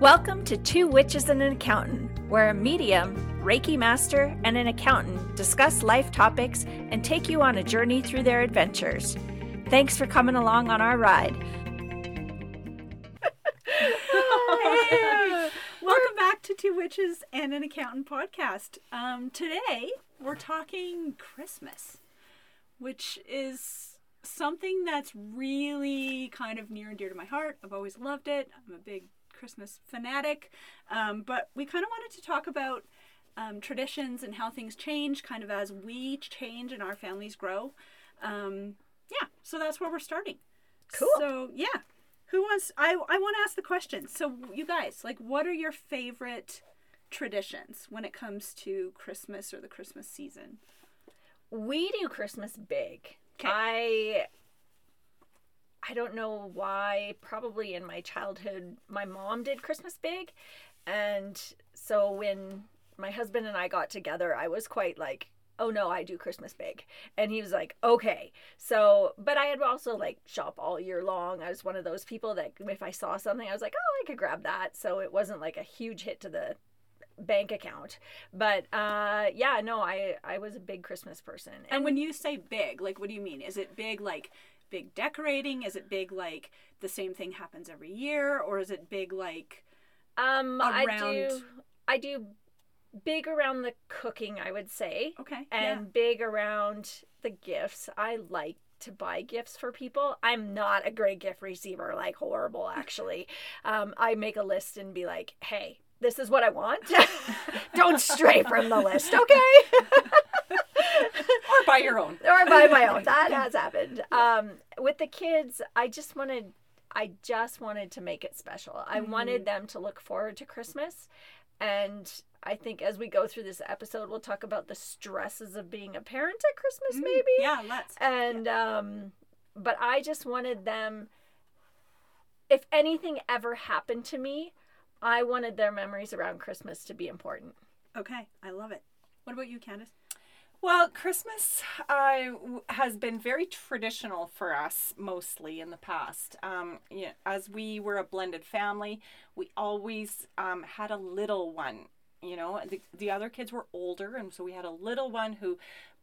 Welcome to Two Witches and an Accountant, where a medium, Reiki master, and an accountant discuss life topics and take you on a journey through their adventures. Thanks for coming along on our ride. Welcome back to Two Witches and an Accountant podcast. Um, today we're talking Christmas, which is something that's really kind of near and dear to my heart. I've always loved it. I'm a big Christmas fanatic, um, but we kind of wanted to talk about um, traditions and how things change, kind of as we change and our families grow. Um, yeah, so that's where we're starting. Cool. So yeah, who wants? I I want to ask the question. So you guys, like, what are your favorite traditions when it comes to Christmas or the Christmas season? We do Christmas big. 'Kay. I I don't know why. Probably in my childhood, my mom did Christmas big, and so when my husband and I got together, I was quite like, "Oh no, I do Christmas big," and he was like, "Okay." So, but I had also like shop all year long. I was one of those people that if I saw something, I was like, "Oh, I could grab that." So it wasn't like a huge hit to the bank account but uh yeah no i i was a big christmas person And when you say big, like, what do you mean? Is it big like big decorating? Is it big like the same thing happens every year, or is it big like Um, I do. around- I do big around the cooking, I would say, okay, and big around the gifts. I like to buy gifts for people. I'm not a great gift receiver, like horrible actually. um, I make a list and be like, "Hey, this is what I want. Don't stray from the list, okay?" or by your own? or by my own. That has happened. Um, with the kids, I just wanted, I just wanted to make it special. I wanted them to look forward to Christmas, and I think as we go through this episode, we'll talk about the stresses of being a parent at Christmas, maybe. Yeah, let's. And um, but I just wanted them. If anything ever happened to me, I wanted their memories around Christmas to be important. Okay, I love it. What about you, Candace? Well, Christmas uh, has been very traditional for us mostly in the past. Um, yeah, as we were a blended family, we always um, had a little one. You know, the, the other kids were older, and so we had a little one who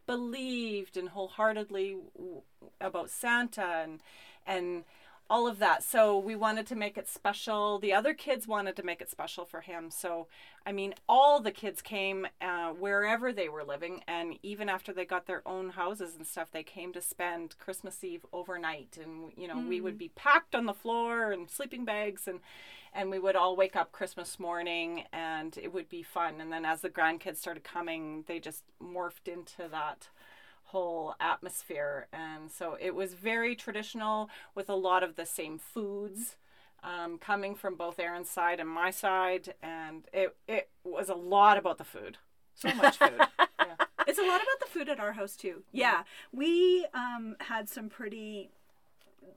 believed and wholeheartedly w- about Santa and and all of that. So we wanted to make it special. The other kids wanted to make it special for him. So I mean, all the kids came uh, wherever they were living, and even after they got their own houses and stuff, they came to spend Christmas Eve overnight. And you know, we would be packed on the floor and sleeping bags, and and we would all wake up Christmas morning, and it would be fun. And then as the grandkids started coming, they just morphed into that whole atmosphere, and so it was very traditional with a lot of the same foods um, coming from both Aaron's side and my side, and it it was a lot about the food. So much food. yeah. It's a lot about the food at our house too. Yeah, we um, had some pretty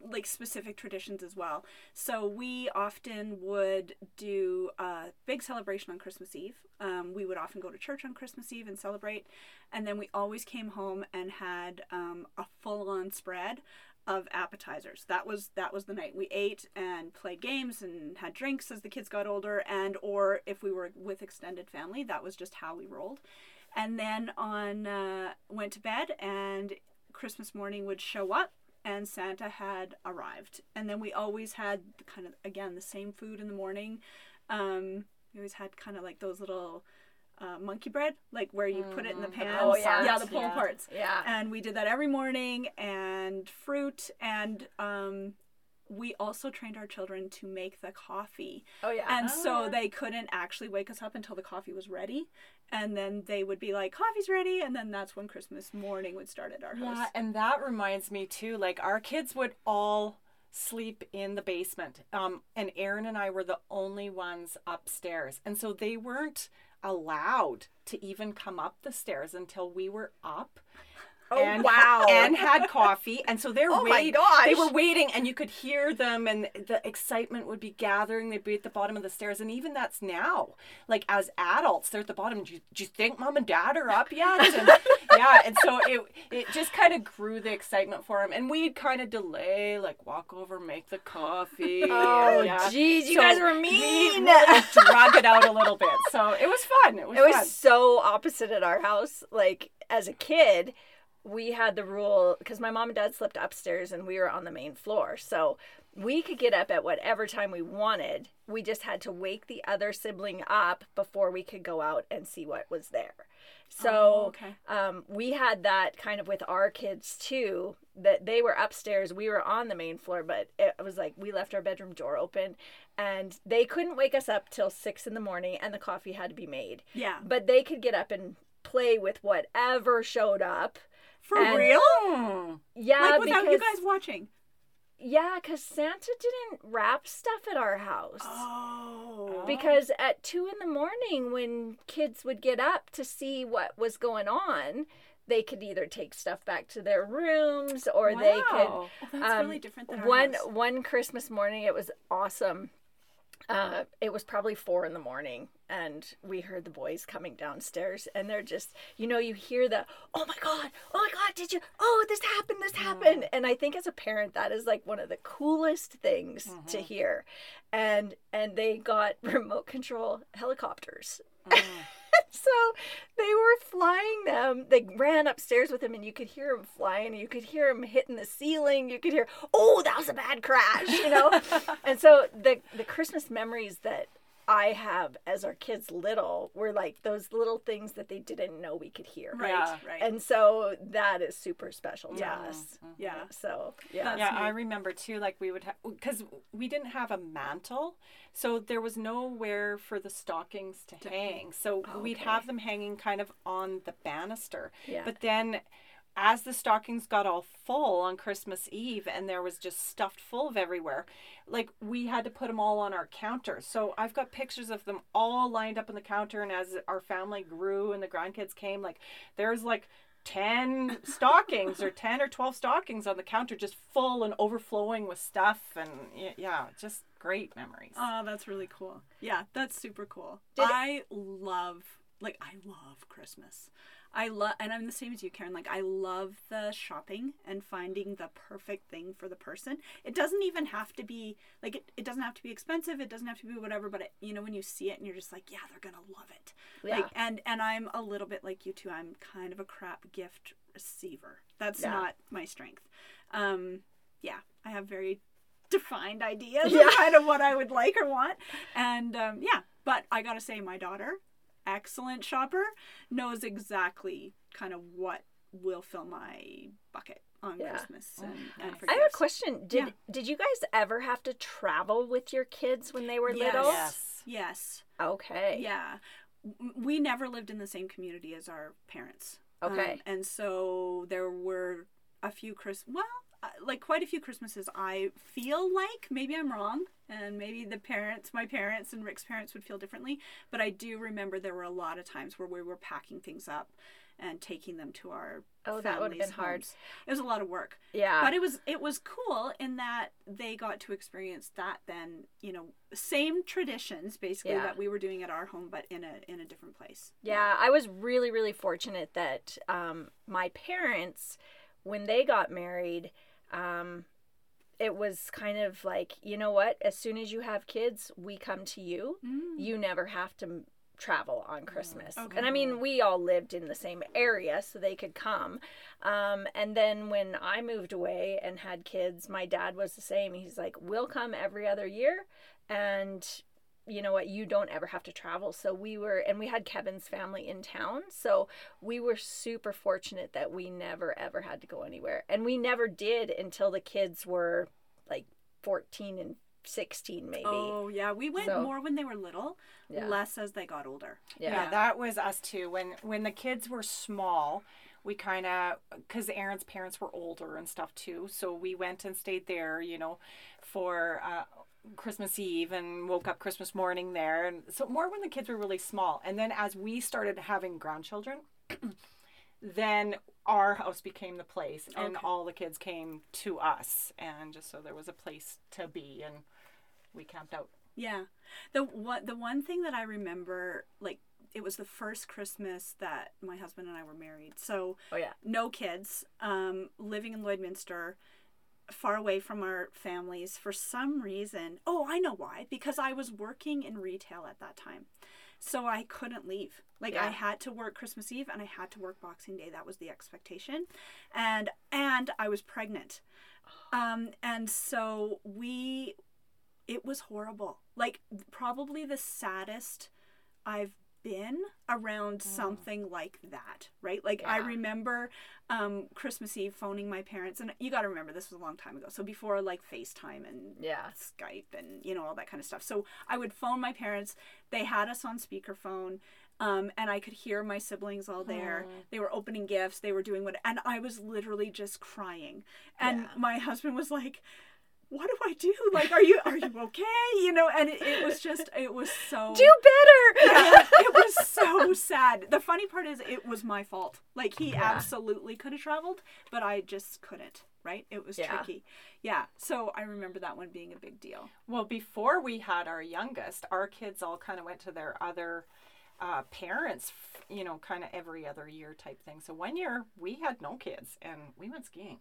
like specific traditions as well. So we often would do a big celebration on Christmas Eve. Um, we would often go to church on Christmas Eve and celebrate, and then we always came home and had um, a full-on spread of appetizers. That was that was the night we ate and played games and had drinks as the kids got older, and or if we were with extended family, that was just how we rolled and then on uh, went to bed and christmas morning would show up and santa had arrived and then we always had kind of again the same food in the morning um, we always had kind of like those little uh, monkey bread like where you put it in the pan Oh, yeah. yeah the pull Yeah. parts Yeah. and we did that every morning and fruit and um, we also trained our children to make the coffee Oh yeah. and so they couldn't actually wake us up until the coffee was ready. And then they would be like, coffee's ready. And then that's when Christmas morning would start at our Yeah, house. Yeah, and that reminds me too. Like our kids would all sleep in the basement, um, and Aaron and I were the only ones upstairs, and so they weren't allowed to even come up the stairs until we were up. Oh, and wow. and had coffee, and so they're Oh my waiting. gosh. They were waiting, and you could hear them, and the excitement would be gathering. They'd be at the bottom of the stairs, and even that's now. Like as adults, they're at the bottom. Do you, do you think mom and dad are up yet? And, yeah, and so it it just kind of grew the excitement for them, and we'd kind of delay, like walk over, make the coffee. Oh, yeah. jeez, you So guys were we mean. really drug it out a little bit, so it was fun. It was, It was fun. so opposite at our house. Like as a kid, we had the rule because my mom and dad slept upstairs and we were on the main floor. So we could get up at whatever time we wanted. We just had to wake the other sibling up before we could go out and see what was there. So Oh, okay. um, we had that kind of with our kids too. That they were upstairs, we were on the main floor, but it was like we left our bedroom door open, and they couldn't wake us up till six in the morning, and the coffee had to be made Yeah. but they could get up and play with whatever showed up. For And- real? Yeah, like without because you guys watching. yeah, because Santa didn't wrap stuff at our house. Oh. Because at two in the morning, when kids would get up to see what was going on, they could either take stuff back to their rooms or they could Oh, that's um, really different than one house. one Christmas morning, it was awesome. Uh, it was probably four in the morning, and we heard the boys coming downstairs, and they're just, you know, you hear the, oh my god, oh my god, did you? Oh, this happened, this mm-hmm. happened, and I think as a parent, that is like one of the coolest things to mm-hmm. hear, and and they got remote control helicopters. Mm. so they were flying them. They ran upstairs with him, and you could hear him flying. You could hear him hitting the ceiling. You could hear, "Oh, that was a bad crash," you know. and so the the Christmas memories that I have as our kids little were like those little things that they didn't know we could hear. Right, Yeah. right. And so that is super special to Yeah. us. Mm-hmm. yeah. So yeah. That's yeah, I remember too. Like we would have, because we didn't have a mantle, so there was nowhere for the stockings to hang. So oh, we'd have them hanging kind of on the banister. Yeah. But then, as the stockings got all full on Christmas Eve, and there was just stuffed full of everywhere, like we had to put them all on our counter. So I've got pictures of them all lined up on the counter, and as our family grew and the grandkids came, like there's like 10 stockings or 10 or 12 stockings on the counter just full and overflowing with stuff and yeah just great memories Oh, that's really cool. Yeah, that's super cool. Did- I love like I love Christmas. I love and I'm the same as you, Karen. Like I love the shopping and finding the perfect thing for the person. It doesn't even have to be like it, it doesn't have to be expensive, it doesn't have to be whatever, but it, you know when you see it and you're just like, yeah, they're going to love it. Yeah. Like and and I'm a little bit like you too. I'm kind of a crap gift receiver. That's Yeah. not my strength. Um yeah, I have very defined ideas Yeah. of kind of what I would like or want. And um, yeah, but I gotta say, my daughter, excellent shopper, knows exactly kind of what will fill my bucket on Yeah. Christmas and, and for I have a question. Did Yeah. did you guys ever have to travel with your kids when they were Yes. little? Yes. Yes. Okay. Yeah. We never lived in the same community as our parents. Um, Okay. and so there were a few Chris, well, like quite a few Christmases. I feel like maybe I'm wrong, and maybe the parents, my parents and Rick's parents, would feel differently. But I do remember there were a lot of times where we were packing things up and taking them to our Oh, that would've families' been hard. homes. It was a lot of work Yeah. but it was it was cool in that they got to experience that then you know same traditions basically Yeah. that we were doing at our home but in a in a different place Yeah, I was really, really fortunate that um, my parents, when they got married, um, it was kind of like, you know what? As soon as you have kids, we come to you. You never have to travel on Christmas. Okay. And I mean, we all lived in the same area, so they could come. Um, and then when I moved away and had kids, my dad was the same. He's like, we'll come every other year. And you know what you don't ever have to travel. So we were and we had kevin's family in town. So we were super fortunate that we never ever had to go anywhere. And we never did until the kids were like 14 and 16 maybe. Oh yeah. We went So- more when they were little Yeah. less as they got older. Yeah, yeah. that was us too. When when the kids were small we kind of because aaron's parents were older and stuff too so we went and stayed there you know for uh, christmas eve and woke up christmas morning there and so more when the kids were really small and then as we started having grandchildren then our house became the place and Okay. all the kids came to us and just so there was a place to be and we camped out. Yeah. The what the one thing that I remember like it was the first Christmas that my husband and I were married. So Oh yeah. no kids, um, living in Lloydminster, far away from our families for some reason. Oh, I know why. Because I was working in retail at that time. So I couldn't leave. Like I had to work Christmas Eve and I had to work Boxing Day. That was the expectation. And and I was pregnant. Um and so we it was horrible. Like probably the saddest I've been around something like that, right? Like I remember um, Christmas Eve phoning my parents, and you got to remember this was a long time ago. So before like FaceTime and Yeah. Skype and you know all that kind of stuff. So I would phone my parents. They had us on speakerphone. Um, and I could hear my siblings all there. They were opening gifts. They were doing what, and I was literally just crying. And Yeah. my husband was like, "What do I do? Like, are you are you okay? You know?" And it, it was just, it was so Do better. yeah, it was so sad. The funny part is, it was my fault. Like he Yeah. absolutely could have traveled, but I just couldn't. Right? It was Yeah. tricky. Yeah. So I remember that one being a big deal. Well, before we had our youngest, our kids all kind of went to their other uh, parents, you know, kind of every other year type thing. So one year we had no kids and we went skiing.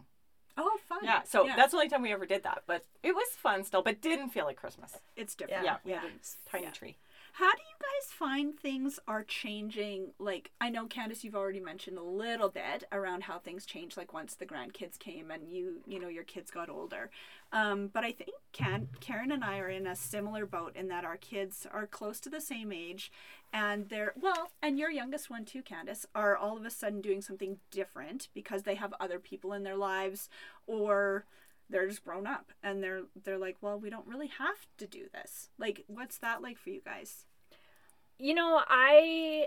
Oh, fun. Yeah, so that's the only time we ever did that. But it was fun still, but didn't feel like Christmas. it's different. Yeah, we Yeah. had a tiny Yeah. tree. How do you guys find things are changing? Like, I know Candace, you've already mentioned a little bit around how things changed, like once the grandkids came and you, you know, your kids got older. Um, but I think Can Karen and I are in a similar boat in that our kids are close to the same age, and they're well, and your youngest one too, Candace, are all of a sudden doing something different because they have other people in their lives, or they're just grown up and they're they're like, well, we don't really have to do this. Like, what's that like for you guys? You know, I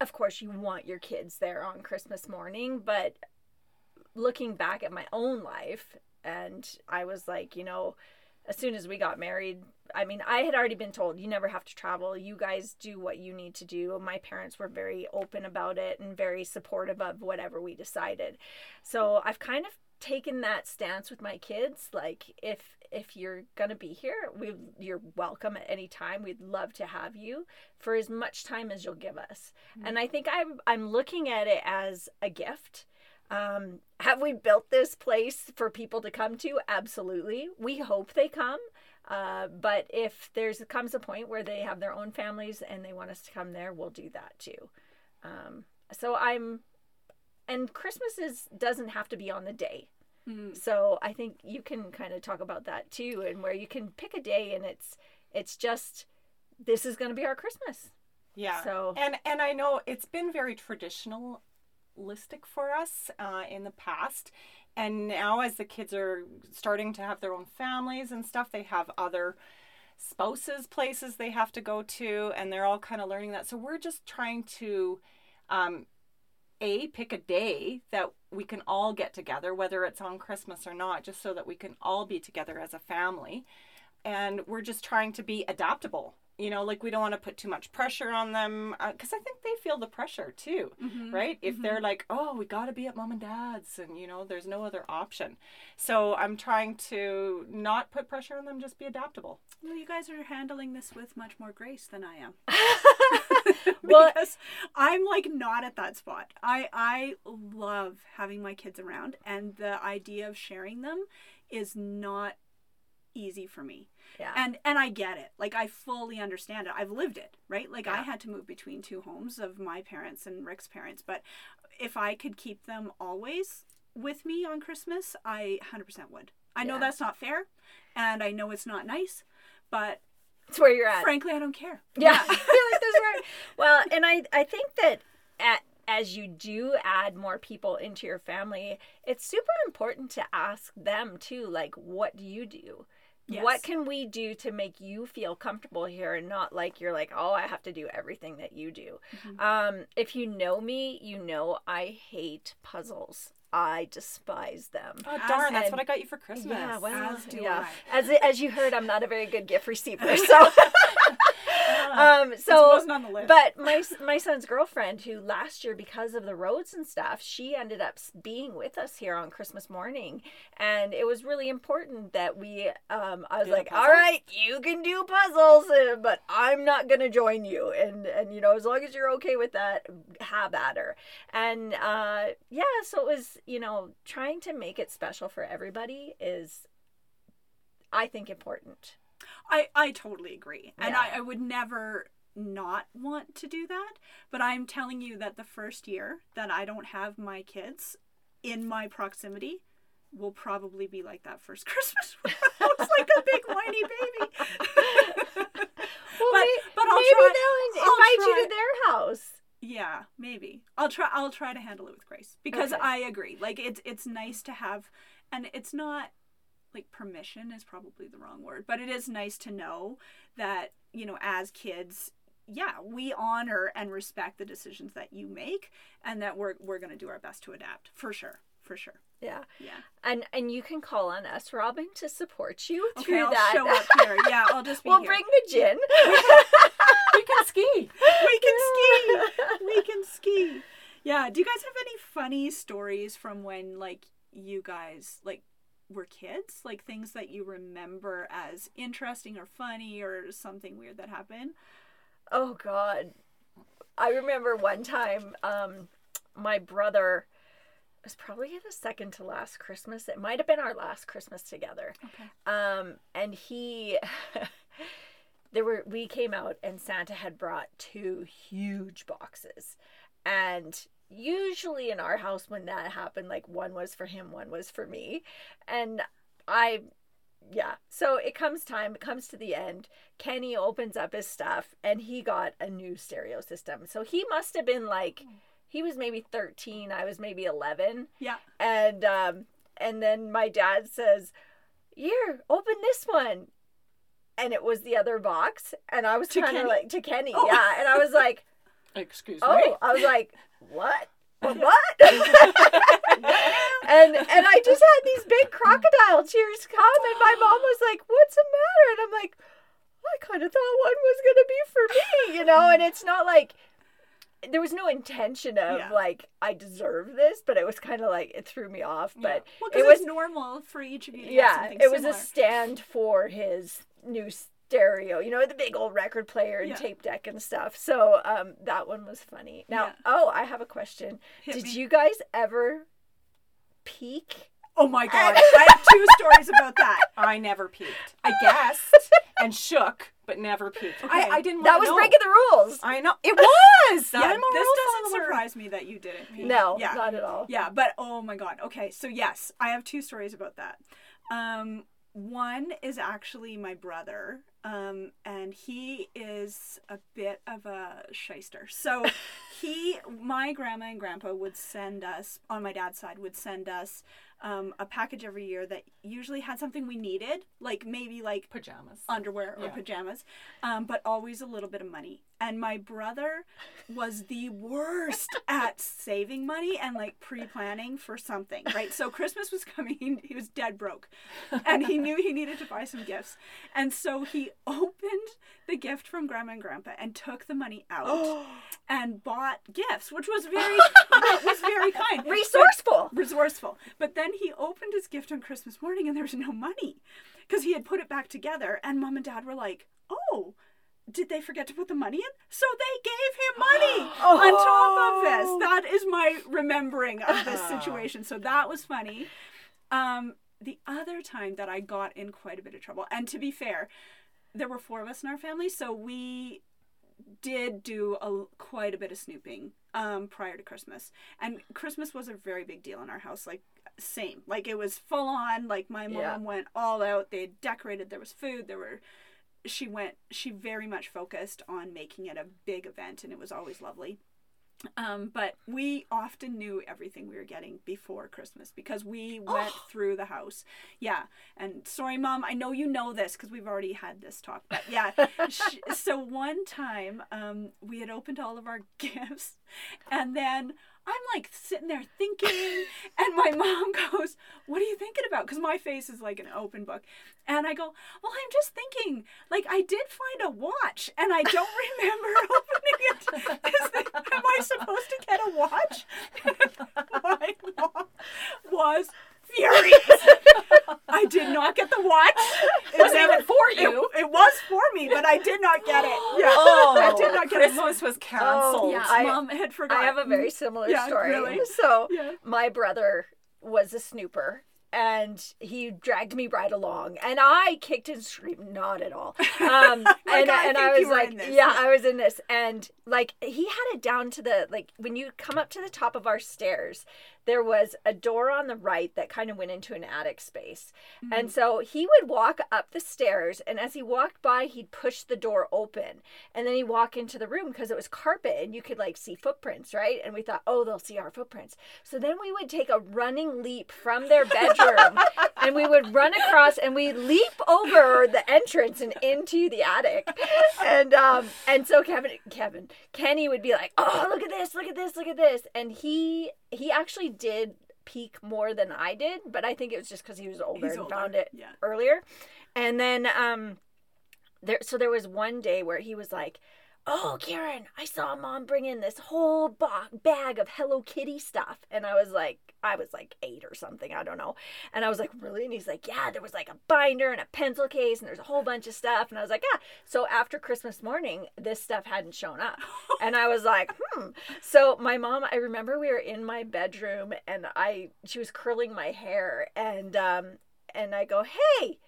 of course you want your kids there on Christmas morning, but looking back at my own life and I was like, you know, as soon as we got married, I mean, I had already been told you never have to travel. You guys do what you need to do. My parents were very open about it and very supportive of whatever we decided. So, I've kind of taken that stance with my kids like if if you're going to be here, we you're welcome at any time. We'd love to have you for as much time as you'll give us. And I think I'm I'm looking at it as a gift. Um, have we built this place for people to come to? Absolutely. We hope they come. Uh, but if there's comes a point where they have their own families and they want us to come there, we'll do that too. Um, so I'm, and Christmas is doesn't have to be on the day. Mm. So I think you can kind of talk about that too, and where you can pick a day and it's it's just this is going to be our Christmas. Yeah. So- and and I know it's been very traditionalistic for us uh, in the past, and now as the kids are starting to have their own families and stuff, they have other spouses places they have to go to, and they're all kind of learning that. So we're just trying to. Um, a pick a day that we can all get together whether it's on christmas or not just so that we can all be together as a family and we're just trying to be adaptable you know like we don't want to put too much pressure on them because i think they feel the pressure too Mhm. right if they're like oh we got to be at mom and dad's and you know there's no other option so i'm trying to not put pressure on them just be adaptable Well, you guys are handling this with much more grace than I am. Well- because I'm like not at that spot. I I love having my kids around, and the idea of sharing them is not easy for me. Yeah. And and I get it. Like I fully understand it. I've lived it, right? Like I had to move between two homes of my parents and Rick's parents, but if I could keep them always with me on Christmas, I 100% would. I know that's not fair, and I know it's not nice, but It's where you're at. frankly, I don't care. Yeah, I feel like that's right. Well, and I I think that at as you do add more people into your family, it's super important to ask them too, like, what do you do? Yes. What can we do to make you feel comfortable here and not like you're like, oh, I have to do everything that you do? Mhm. Um, if you know me, you know I hate puzzles. I despise them. oh As- darn that's and- what i got you for christmas Yeah, well, As do yeah. I. As as you heard, I'm not a very good gift receiver, so Um, It so wasn't on the list. But my my son's girlfriend, who last year because of the roads and stuff, she ended up being with us here on Christmas morning, and it was really important that we. Um, I was Did a like, "All right, you can do puzzles, uh, but I'm not gonna join you." And and you know, as long as you're okay with that, have at her. And uh, yeah, so it was you know trying to make it special for everybody is, I think, important. I, I totally agree. And I, I would never not want to do that. But I'm telling you that the first year that I don't have my kids in my proximity will probably be like that first Christmas. where I like a big whiny baby. Well, But- may- but I'll maybe try- they'll I'll invite you to their house. Yeah, maybe. I'll try I'll try to handle it with grace. Because Okay. I agree. Like it's it's nice to have and it's not like permission is probably the wrong word, but it is nice to know that, you know, as kids, yeah, we honor and respect the decisions that you make and that we're we're going to do our best to adapt. For sure. For sure. Yeah. Yeah. And and you can call on us, Robin, to support you through Okay, I'll that. show up here. Yeah, I'll just be we'll here. bring the gin. We can ski. we can ski. We can ski. Yeah. Do you guys have any funny stories from when like you guys like were kids? Like things that you remember as interesting or funny or something weird that happened? Oh God. I remember one time, um, my brother it was probably the second to last Christmas. It might have been our last Christmas together. Okay. Um, and he there were we came out and Santa had brought two huge boxes. And usually in our house when that happened, like one was for him, one was for me. And I yeah. So it comes time, it comes to the end. Kenny opens up his stuff and he got a new stereo system. So he must have been like he was maybe 13, I was maybe 11 Yeah. and um and then my dad says here open this one and it was the other box and i was To kind of Kenny? like to kenny Oh. yeah and i was like Excuse oh me. i was like what what what and and i just had these big crocodile tears come and my mom was like what's the matter and i'm like i kind of thought one was gonna be for me you know and it's not like there was no intention of Yeah. like I deserve this, but it was kind of like it threw me off. But Well, it was normal for each of you to yeah, something it was similar. a stand for his new stereo, you know, the big old record player and Yeah. tape deck and stuff. So um, that one was funny. Now, Yeah. oh, I have a question. Hit Did me. you guys ever peek? Oh my god. I have two stories about that. I never peeked. I guessed and shook, but never peeked. Okay. I, I didn't That was know. breaking the rules. I know. It was! Yeah, this doesn't follower. surprise me that you didn't. Pete. No, yeah, not at all. yeah, but oh my god. Okay, so yes, I have two stories about that. Um, one is actually my brother, um, and he is a bit of a shyster. So he, my grandma and grandpa would send us on my dad's side would send us um, a package every year that usually had something we needed, like maybe like Pajamas. underwear or Yeah. pajamas, um, but always a little bit of money. And my brother was the worst at saving money and like pre-planning for something, right? So Christmas was coming, he was dead broke, and he knew he needed to buy some gifts, and so he opened the gift from Grandma and Grandpa and took the money out and bought gifts, which was very was very kind, Resourceful. resourceful. But then he opened his gift on Christmas morning and there was no money because he had put it back together. And mom and dad were like, oh, did they forget to put the money in? So they gave him money on top of Oh. this. That is my remembering of this situation. So that was funny. Um, the other time that I got in quite a bit of trouble, and to be fair, there were four of us in our family, so we did do a quite a bit of snooping um, prior to Christmas, and Christmas was a very big deal in our house. Like same, like it was full on. Like my mom Yeah. went all out. They had decorated. There was food. There were. She went. She very much focused on making it a big event, and it was always lovely. Um, but we often knew everything we were getting before Christmas because we went through the house. Yeah. And sorry, mom, I know you know this because we've already had this talk. But yeah. sh- so one time um, we had opened all of our gifts and then I'm like sitting there thinking, and my mom goes, What are you thinking about? Because my face is like an open book. And I go, Well, I'm just thinking, like, I did find a watch and I don't remember opening it. Is it- Am I supposed to get a watch? My mom was furious. I did not get the watch. It Wasn't even for you. It, it was for me, but I did not get it. Yeah. Oh, I did not get it. Christmas was canceled. yeah. I, I- Mom had forgotten. I have a very similar Yeah, story. really? So Yeah. my brother was a snooper and he dragged me right along and I kicked and screamed not at all. Um Like, and, I and I was like yeah, I was in this and like he had it down to the like when you come up to the top of our stairs there was a door on the right that kind of went into an attic space. Mm-hmm. And so he would walk up the stairs, and as he walked by, he'd push the door open. And then he'd walk into the room because it was carpet and you could like see footprints, right? And we thought, oh, they'll see our footprints. So then we would take a running leap from their bedroom and we would run across and we leap over the entrance and into the attic. And um and so Kevin Kevin Kenny would be like, "Oh, look at this, look at this, look at this." And he he actually did peek more than I did, but I think it was just cuz he was older He's and older, found it yeah. earlier. And then um there so there was one day where he was like Oh, Karen, I saw mom bring in this whole bo- bag of Hello Kitty stuff. And I was like, I was like eight or something, I don't know. And I was like, really? And he's like, yeah, there was like a binder and a pencil case and there's a whole bunch of stuff. And I was like, yeah. So after Christmas morning, this stuff hadn't shown up. And I was like, hmm. So my mom, I remember we were in my bedroom and I, she was curling my hair and, um, and I go, hey,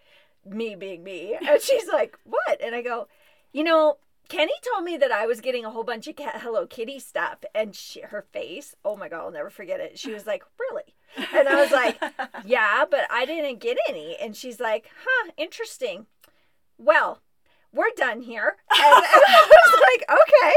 me being me. And she's like, what? And I go, you know, Kenny told me that I was getting a whole bunch of Cat Hello Kitty stuff, and she, her face, oh my god, I'll never forget it. She was like, "Really?" And I was like, "Yeah, but I didn't get any." And she's like, "Huh, interesting. Well, we're done here." And, and I was like, "Okay."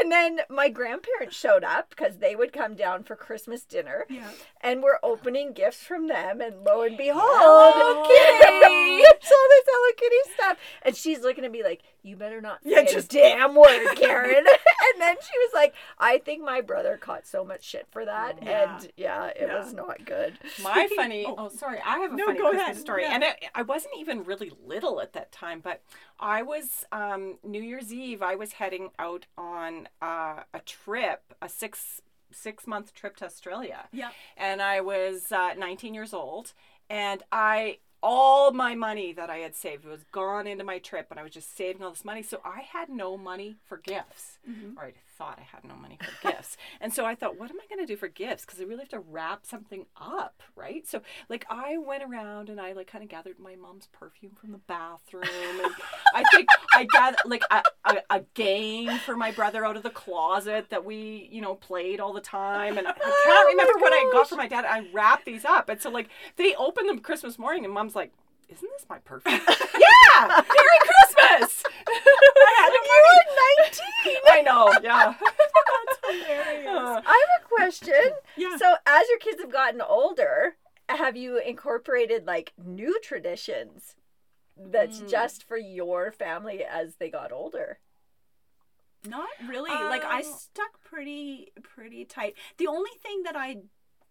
And then my grandparents showed up because they would come down for Christmas dinner, Yeah. and we're opening gifts from them, and lo and behold, Hello Kitty saw this Hello Kitty stuff, and she's looking at me like, "You better not say Yeah, a just- damn word, Karen." and then she was like, "I think my brother caught so much shit for that, Yeah. and yeah, it Yeah. was not good." My funny, oh. oh, sorry, I have a No, funny go Christmas ahead. story, Yeah. and it, I wasn't even really little at that time, but I was um, New Year's Eve. I was heading out on uh, a trip, a six six month trip to Australia, Yeah. and I was uh, 19 years old, and I all my money that I had saved was gone into my trip, and I was just saving all this money, so I had no money for gifts, mm-hmm. or I thought I had no money for gifts, and so I thought, what am I going to do for gifts? Because I really have to wrap something up, right? So like I went around and I like kind of gathered my mom's perfume from the bathroom, and I think I gathered like a, a, a game for my brother out of the closet that we you know played all the time, and I can't Oh remember what I got for my dad. I wrapped these up, and so like they opened them Christmas morning, and mom's like. Isn't this my perfume? yeah! Merry Christmas! I had no money. 19. I know, yeah. That's Hilarious. Uh, I have a question. Yeah. So, as your kids have gotten older, have you incorporated like new traditions that's Hmm. just for your family as they got older? Not really. like I Um, stuck pretty pretty tight. The only thing that I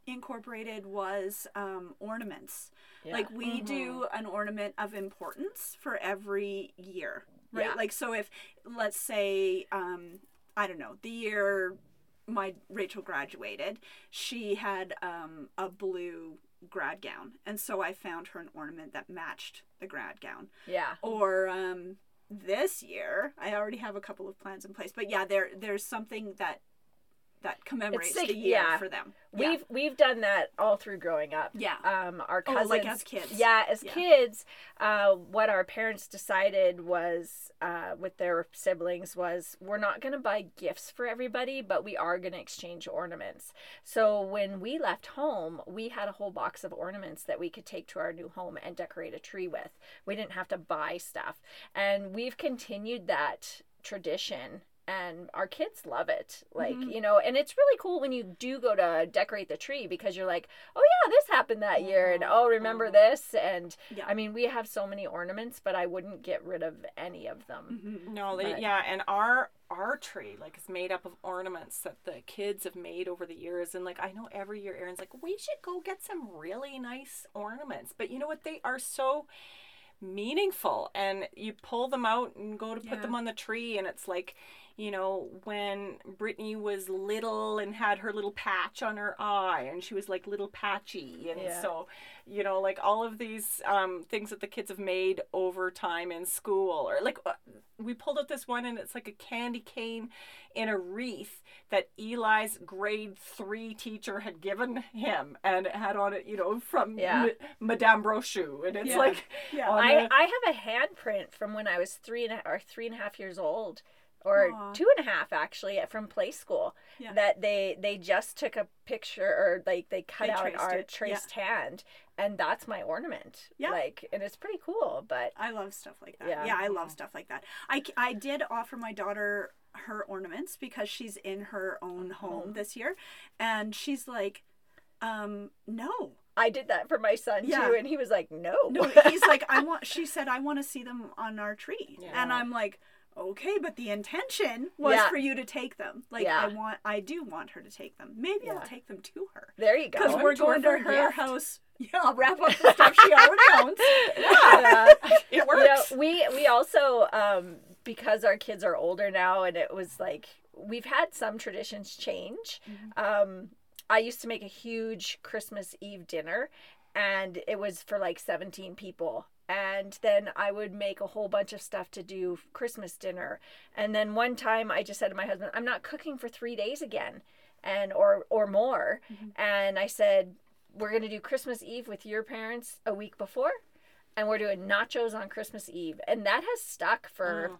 incorporated was um, ornaments. Like we do an ornament of importance for every year, right? Yeah. Like so if let's say um, I don't know the year my Rachel graduated, she had um, a blue grad gown, and so I found her an ornament that matched the grad gown yeah. or um this year i already have a couple of plans in place but yeah there there's something that that commemorates like- the year yeah. for them Yeah. We've we've done that all through growing up. Yeah. Um, our Oh, cousins, like as kids. Yeah, as Yeah. kids, uh, what our parents decided was uh, with their siblings was we're not going to buy gifts for everybody, but we are going to exchange ornaments. So when we left home, we had a whole box of ornaments that we could take to our new home and decorate a tree with. We didn't have to buy stuff, and we've continued that tradition and our kids love it like Mm-hmm. you know and it's really cool when you do go to decorate the tree because you're like oh yeah this happened that year and oh remember this and Yeah. i mean we have so many ornaments but i wouldn't get rid of any of them Mm-hmm. No, But- yeah, and our our tree like is made up of ornaments that the kids have made over the years, and like I know every year Aaron's like, we should go get some really nice ornaments, but you know what? They are so meaningful and you pull them out and go to put Yeah. them on the tree and it's like you know when brittany was little and had her little patch on her eye and she was like little patchy and Yeah. so you know like all of these um, things that the kids have made over time in school or like uh, we pulled out this one and it's like a candy cane in a wreath that eli's grade three teacher had given him and it had on it you know from Yeah. Ma- madame brochu and it's Yeah. like Yeah. on I, the- I have a handprint from when I was three and a, or three and a half years old, or Aw. two and a half actually, from play school. Yeah. That they they just took a picture or like they cut They out our it, yeah. traced hand, and that's my ornament. Yeah. Like, and it's pretty cool. But I love stuff like that. Yeah. Yeah, I love stuff like that. I, I did offer my daughter her ornaments because she's in her own home Home. this year. And she's like, um, no. I did that for my son Yeah. too, and he was like, "No, No, he's like, I want, she said, I want to see them on our tree. And I'm like, okay, but the intention was Yeah. for you to take them. Like, Yeah. I want, I do want her to take them. Maybe I'll take them to her. there you go." Because we're going to for her gift. house. Yeah, I'll wrap up the stuff she already owns. Yeah. it you know, works we we also um because our kids are older now and it was like we've had some traditions change um i used to make a huge christmas eve dinner and it was for like 17 people and then i would make a whole bunch of stuff to do christmas dinner. And then one time i just said to my husband i'm not cooking for three days again and or or more. Mm-hmm. And i said we're going to do christmas eve with your parents a week before and we're doing nachos on Christmas Eve, and that has stuck for oh.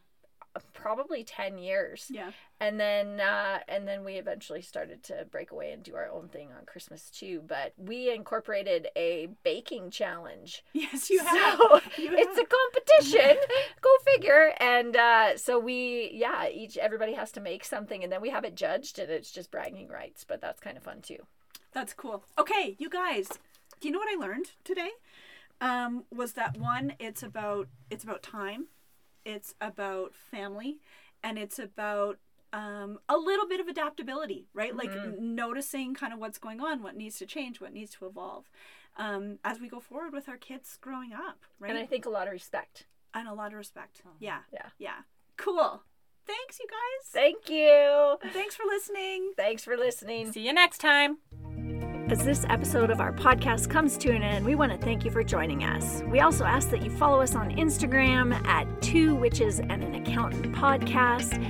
Probably ten years. Yeah. And then uh, and then we eventually started to break away and do our own thing on Christmas too. But we incorporated a baking challenge. Yes, you have. So You it's a competition. Go figure. And uh, so we, yeah, each everybody has to make something, and then we have it judged, and it's just bragging rights. But that's kind of fun too. That's cool. Okay, you guys, do you know what I learned today? Um, was that one? It's about it's about time, it's about family, and it's about um, a little bit of adaptability, right? Like Mm-hmm. noticing kind of what's going on, what needs to change, what needs to evolve, um, as we go forward with our kids growing up, right? And I think a lot of respect. and a lot of respect. Yeah, Yeah. yeah. Cool. Thanks, you guys. Thank you. Thanks for listening. Thanks for listening. see you next time As this episode of our podcast comes to an end, we want to thank you for joining us. We also ask that you follow us on Instagram at Two Witches and an Accountant Podcast.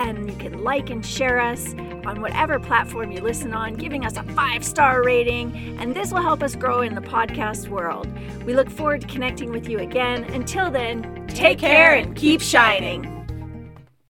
And you can like and share us on whatever platform you listen on, giving us a five star rating. And this will help us grow in the podcast world. We look forward to connecting with you again. Until then, take care and keep shining.